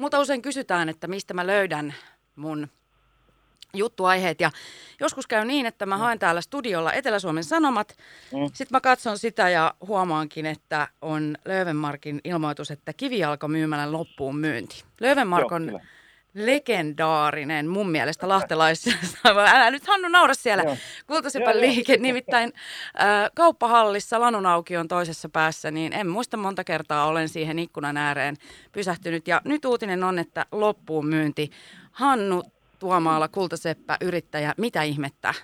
Mutta usein kysytään, että mistä mä löydän mun juttuaiheet. Ja joskus käy niin, että mä haen täällä studiolla Etelä-Suomen Sanomat. Mm. Sitten mä katson sitä ja huomaankin, että on Lövenmarkin ilmoitus, että kivijalko myymälän loppuun myynti. Lövenmark on Joo, legendaarinen mun mielestä lahtelaisessa. Älä nyt Hannu naura siellä. Kultasepän liike, nimittäin äh, kauppahallissa Lanun on toisessa päässä, niin en muista monta kertaa olen siihen ikkunan ääreen pysähtynyt. Ja nyt uutinen on, että loppuun myynti. Hannu Tuomaala, Kultaseppä, yrittäjä, mitä ihmettä?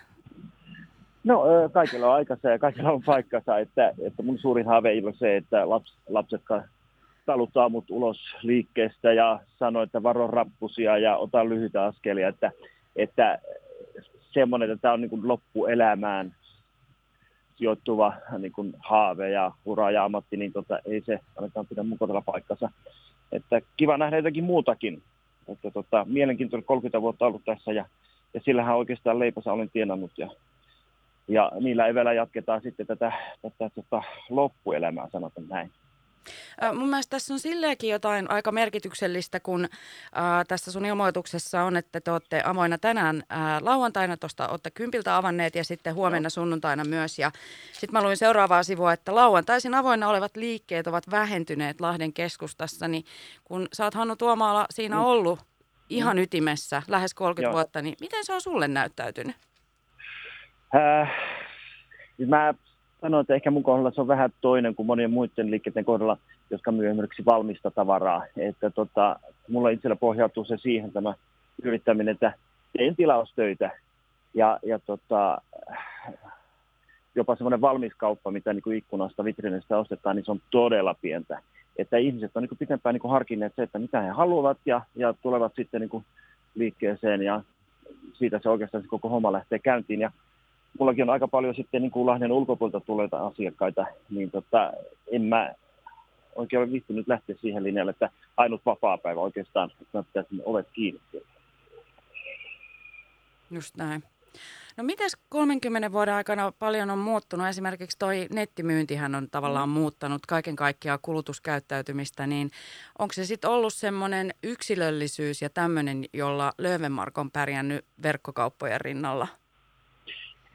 No kaikilla on aikansa ja kaikilla on paikkansa, että, että mun suurin haave on se, että laps, lapset taluttaa mut ulos liikkeestä ja sanoo, että varo rappusia ja ota lyhyitä askelia, että, että semmoinen, että tämä on niin loppuelämään sijoittuva niin haave ja ura ja ammatti, niin tota, ei se ainakaan pidä mukotella paikkansa. Että kiva nähdä jotakin muutakin. Että tota, mielenkiintoinen 30 vuotta ollut tässä ja, ja sillähän oikeastaan leipänsä olen tienannut ja, ja niillä eväillä jatketaan sitten tätä, tätä tota, loppuelämää, sanotaan näin. Mun mielestä tässä on silleenkin jotain aika merkityksellistä, kun äh, tässä sun ilmoituksessa on, että te olette avoinna tänään äh, lauantaina, tuosta olette kympiltä avanneet ja sitten huomenna sunnuntaina myös. Ja sitten mä luin seuraavaa sivua, että lauantaisin avoinna olevat liikkeet ovat vähentyneet Lahden keskustassa, niin kun sä oot Hannu Tuomaala siinä mm. ollut ihan mm. ytimessä lähes 30 Joo. vuotta, niin miten se on sulle näyttäytynyt? Äh, mä sanoin, että ehkä mun kohdalla se on vähän toinen kuin monien muiden liikkeiden kohdalla, jotka myy esimerkiksi valmista tavaraa. Että tota, mulla itsellä pohjautuu se siihen tämä yrittäminen, että teen tilaustöitä ja, ja tota, jopa semmoinen valmis kauppa, mitä niin kuin ikkunasta, vitrineistä ostetaan, niin se on todella pientä. Että ihmiset on niin kuin pitempään niin kuin harkinneet se, että mitä he haluavat ja, ja tulevat sitten niin kuin liikkeeseen ja siitä se oikeastaan se koko homma lähtee käyntiin. Ja mullakin on aika paljon sitten niin kuin Lahden ulkopuolelta tulleita asiakkaita, niin tota, en mä oikein ole viittynyt lähteä siihen linjalle, että ainut vapaa-päivä oikeastaan, että mä pitäisin ovet kiinni. Just näin. No miten 30 vuoden aikana paljon on muuttunut? Esimerkiksi toi nettimyyntihän on tavallaan muuttanut kaiken kaikkiaan kulutuskäyttäytymistä, niin onko se sitten ollut semmoinen yksilöllisyys ja tämmöinen, jolla Löwenmark on pärjännyt verkkokauppojen rinnalla?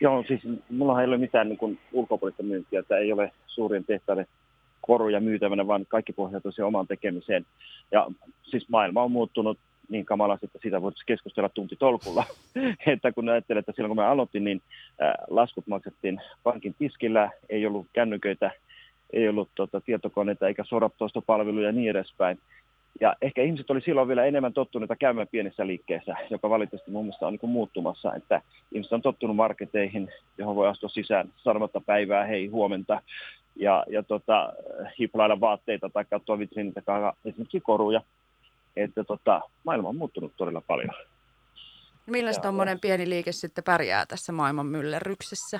Joo, siis mulla ei ole mitään niin kuin ulkopuolista myyntiä, että ei ole suurien tehtaiden koruja myytävänä, vaan kaikki pohjautuu siihen omaan tekemiseen. Ja siis maailma on muuttunut niin kamalasti, että siitä voitaisiin keskustella tunti tolkulla. että kun ajattelee, että silloin kun mä aloitin, niin laskut maksettiin pankin tiskillä, ei ollut kännyköitä, ei ollut tota, tietokoneita eikä soraptoistopalveluja ja niin edespäin. Ja ehkä ihmiset oli silloin vielä enemmän tottuneita käymään pienissä liikkeissä, joka valitettavasti mun mielestä on niin muuttumassa, että ihmiset on tottunut marketeihin, johon voi astua sisään sanomatta päivää, hei huomenta, ja, ja tota, hiplailla vaatteita tai katsoa vitriinitä, esimerkiksi koruja. Että tota, maailma on muuttunut todella paljon. Millä tuommoinen pieni liike sitten pärjää tässä maailman myllerryksessä?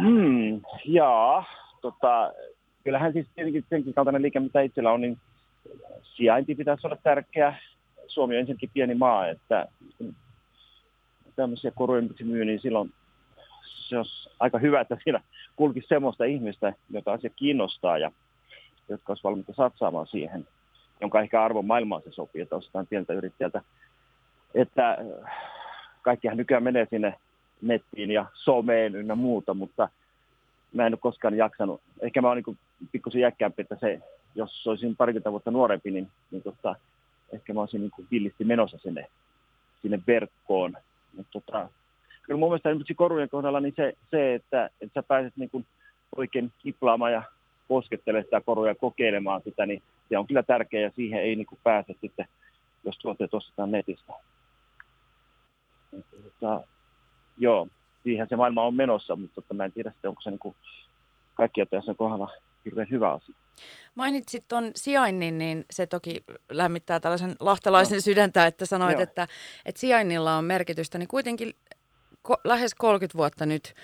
Hmm, jaa, tota, kyllähän siis tietenkin senkin kaltainen liike, mitä itsellä on, niin sijainti pitäisi olla tärkeä. Suomi on ensinnäkin pieni maa, että tämmöisiä koruja myy, niin silloin se olisi aika hyvä, että siinä kulkisi semmoista ihmistä, jota asia kiinnostaa ja jotka olisi valmiita satsaamaan siihen, jonka ehkä arvon maailmaan se sopii, että ostetaan pientä yrittäjältä. Että äh, kaikkihan nykyään menee sinne nettiin ja someen ynnä muuta, mutta mä en ole koskaan jaksanut. Ehkä mä oon niin pikkusen jäkkäämpi, että se jos olisin parikymmentä vuotta nuorempi, niin, niin tota, ehkä mä olisin niin kuin villisti menossa sinne, sinne verkkoon. Mutta tota, kyllä mun mielestä esimerkiksi korujen kohdalla niin se, se että, että sä pääset niin kuin oikein kiplaamaan ja koskettelemaan sitä korua ja kokeilemaan sitä, niin se on kyllä tärkeää ja siihen ei niin kuin pääse sitten, jos tuotteet ostetaan netistä. Tota, joo, siihen se maailma on menossa, mutta tota, mä en tiedä sitten, onko se niin kuin kaikkia tässä kohdalla hirveän hyvä asia. Mainitsit tuon sijainnin, niin se toki lämmittää tällaisen lahtelaisen no. sydäntä, että sanoit, että, että sijainnilla on merkitystä, niin kuitenkin ko- lähes 30 vuotta nyt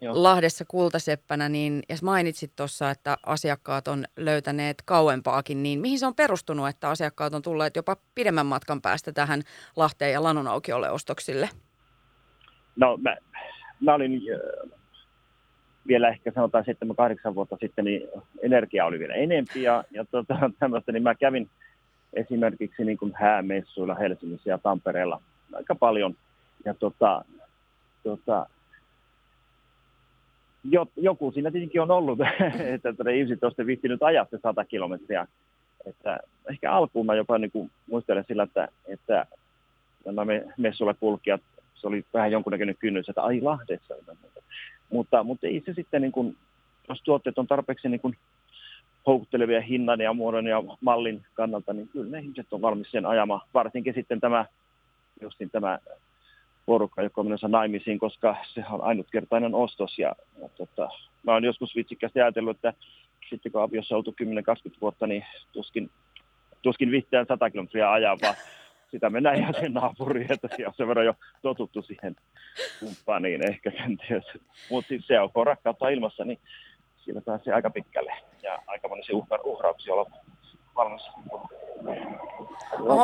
Joo. Lahdessa kultaseppänä, niin ja mainitsit tuossa, että asiakkaat on löytäneet kauempaakin, niin mihin se on perustunut, että asiakkaat on tulleet jopa pidemmän matkan päästä tähän Lahteen ja Lanun aukiolle ostoksille? No mä, mä olin vielä ehkä sanotaan 7-8 vuotta sitten, niin energia oli vielä enempi ja, ja tota, tämmöistä, niin mä kävin esimerkiksi niin kuin häämessuilla Helsingissä ja Tampereella aika paljon. Ja tota, tota, joku siinä tietenkin on ollut, että tuota, ihmiset olisivat viittinyt ajaa se 100 kilometriä. Että ehkä alkuun mä jopa niin kuin muistelen sillä, että, että nämä messuilla kulkijat, se oli vähän jonkunnäköinen kynnys, että ai Lahdessa. Mutta, mutta ei se sitten, niin kuin, jos tuotteet on tarpeeksi niin kuin houkuttelevia hinnan ja muodon ja mallin kannalta, niin kyllä ne ihmiset on valmis sen ajamaan. Varsinkin sitten tämä, justin tämä porukka, joka on menossa naimisiin, koska se on ainutkertainen ostos. Ja, ja tota, mä oon joskus vitsikästi ajatellut, että sitten kun aviossa oltu 10-20 vuotta, niin tuskin, tuskin vihtään 100 kilometriä ajaa, vaan sitä mennään ihan sen naapuriin, että siellä on sen verran jo totuttu siihen kumppaniin ehkä kenties. Mutta siis se on, kun rakkautta ilmassa, niin siinä pääsee aika pitkälle ja aika monisia uhrauksia olla valmis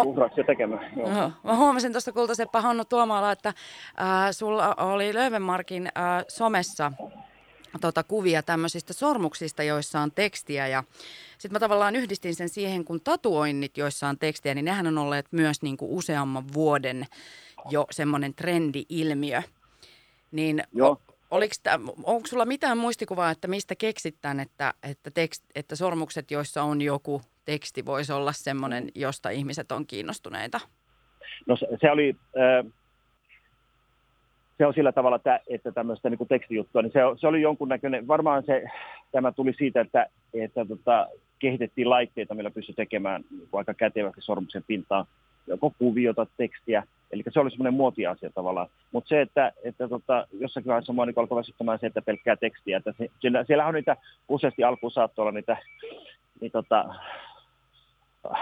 uhrauksia tekemään. Joo. Mä huomasin tuosta kultaseppa Hannu Tuomala, että äh, sulla oli Löwenmarkin äh, somessa tota, kuvia tämmöisistä sormuksista, joissa on tekstiä ja sitten mä tavallaan yhdistin sen siihen, kun tatuoinnit, joissa on tekstiä, niin nehän on olleet myös niin kuin useamman vuoden jo semmoinen trendi-ilmiö. Niin Joo. onko sulla mitään muistikuvaa, että mistä keksit tämän, että, että, tekst, että sormukset, joissa on joku teksti, voisi olla semmoinen, josta ihmiset on kiinnostuneita? No se, se oli... Äh se on sillä tavalla, että, että tämmöistä niin tekstijuttua, niin se, se oli jonkunnäköinen, varmaan se, tämä tuli siitä, että, että tota, kehitettiin laitteita, millä pystyi tekemään niin aika kätevästi sormuksen pintaan joko kuviota, tekstiä, eli se oli semmoinen muotiasia tavallaan. Mutta se, että, että tota, jossakin vaiheessa mua niin alkoi väsyttämään se, että pelkkää tekstiä, että se, siellä, on niitä, useasti alkuun saattoi olla niitä, niin tota,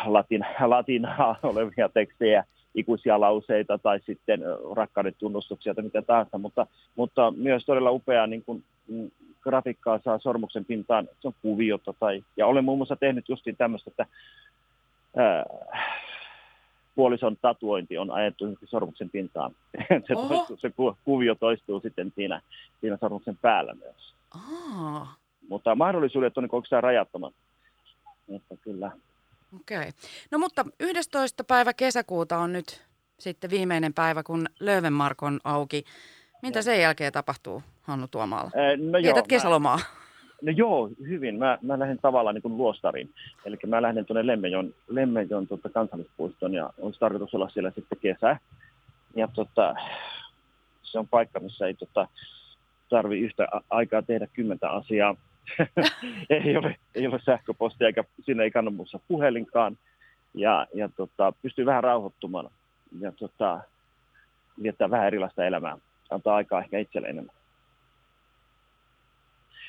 latin, latinaa olevia tekstejä, ikuisia lauseita tai sitten rakkauden tunnustuksia tai mitä tahansa, mutta, mutta myös todella upea niin kuin, mm, grafiikkaa saa sormuksen pintaan, se on kuviota. Tai, ja olen muun muassa tehnyt justiin tämmöistä, että ää, puolison tatuointi on ajettu sormuksen pintaan. se, toistuu, se kuvio toistuu sitten siinä, siinä sormuksen päällä myös. Oh. Mutta mahdollisuudet on niin oikeastaan rajattomat. Mutta kyllä Okei. Okay. No mutta 11. päivä kesäkuuta on nyt sitten viimeinen päivä, kun Löwenmark on auki. Mitä sen jälkeen tapahtuu, Hannu Tuomaala? No Vietät kesälomaa. Mä, no joo, hyvin. Mä, mä lähden tavallaan niin kuin luostariin. Eli mä lähden tuonne Lemmenjon, Lemmenjon tuota, kansallispuiston ja on tarkoitus olla siellä sitten kesä. Ja tota, se on paikka, missä ei tota, tarvi yhtä aikaa tehdä kymmentä asiaa ei, ole, ei ole sähköpostia eikä sinne ei kanna muussa puhelinkaan. Ja, ja tota, pystyy vähän rauhoittumaan ja tota, viettää vähän erilaista elämää. Antaa aikaa ehkä itselle enemmän.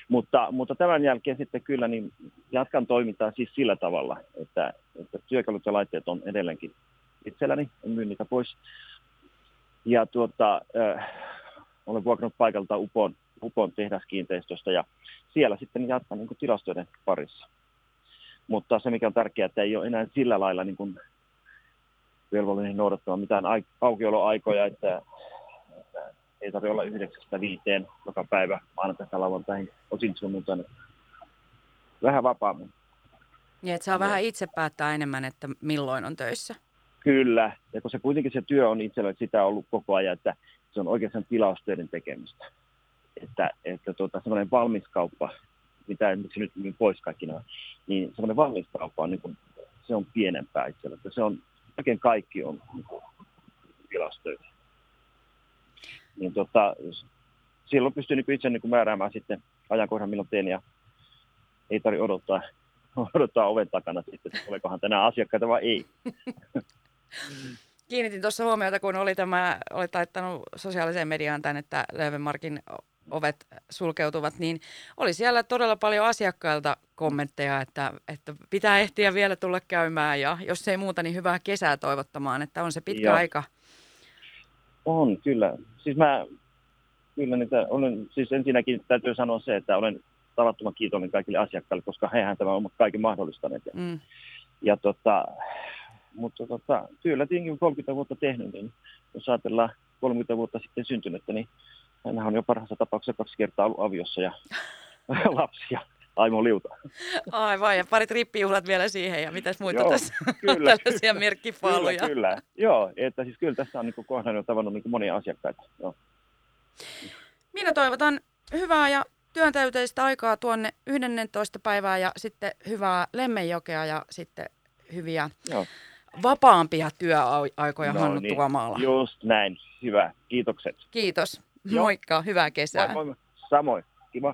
Mutta, mutta tämän jälkeen sitten kyllä niin jatkan toimintaa siis sillä tavalla, että, että työkalut ja laitteet on edelleenkin itselläni, en myy niitä pois. Ja tuota, äh, olen vuokrannut paikalta Upon Upon tehdaskiinteistöstä ja siellä sitten jatkan niin tilastoiden parissa. Mutta se, mikä on tärkeää, että ei ole enää sillä lailla niin kuin velvollinen noudattamaan mitään aukioloaikoja, että, että ei tarvitse olla yhdeksästä viiteen joka päivä maanantaista lauantaihin osin sunnuntaina. Vähän vapaammin. Niin, että saa vähän itse päättää enemmän, että milloin on töissä. Kyllä, ja kun se kuitenkin se työ on itsellä, sitä ollut koko ajan, että se on oikeastaan tilaustöiden tekemistä että, että tuota, semmoinen valmiskauppa, mitä esimerkiksi nyt myyn pois kaikki nämä, niin semmoinen valmiskauppa on, niin kuin, se on pienempää itsellä. Että se on, oikein kaikki on niin kuin, tilastöitä. Niin tota, silloin pystyy niin itse niin kuin määräämään sitten ajankohdan, milloin teen, ja ei tarvitse odottaa, odottaa oven takana sitten, että olekohan tänään asiakkaita vai ei. Kiinnitin tuossa huomiota, kun oli tämä, oli taittanut sosiaaliseen mediaan tämän, että Löwenmarkin ovet sulkeutuvat, niin oli siellä todella paljon asiakkailta kommentteja, että, että pitää ehtiä vielä tulla käymään ja jos ei muuta, niin hyvää kesää toivottamaan, että on se pitkä Joo. aika. On, kyllä. Siis mä kyllä niitä olen, siis ensinnäkin täytyy sanoa se, että olen tavattoman kiitollinen kaikille asiakkaille, koska hehän tämä on kaikki mahdollistaneet. Mm. Ja tota, mutta tota, kyllä tietenkin 30 vuotta tehnyt, niin jos ajatellaan 30 vuotta sitten syntynyttä, niin hän on jo parhaassa tapauksessa kaksi kertaa ollut aviossa ja lapsia. Aimo Liuta. Aivan, ja parit rippijuhlat vielä siihen, ja mitäs muita Joo, tässä kyllä, tällaisia merkkipaaluja. Kyllä, kyllä. Joo, että siis kyllä tässä on niin kohdannut ja tavannut niin monia asiakkaita. Joo. Minä toivotan hyvää ja työntäyteistä aikaa tuonne 11. päivää ja sitten hyvää Lemmenjokea ja sitten hyviä Joo. vapaampia työaikoja No Hannu niin, Tuomaala. Just näin. Hyvä. Kiitokset. Kiitos. Joo. Moikka, hyvää kesää. Moi, moi. Samoin. Kiva.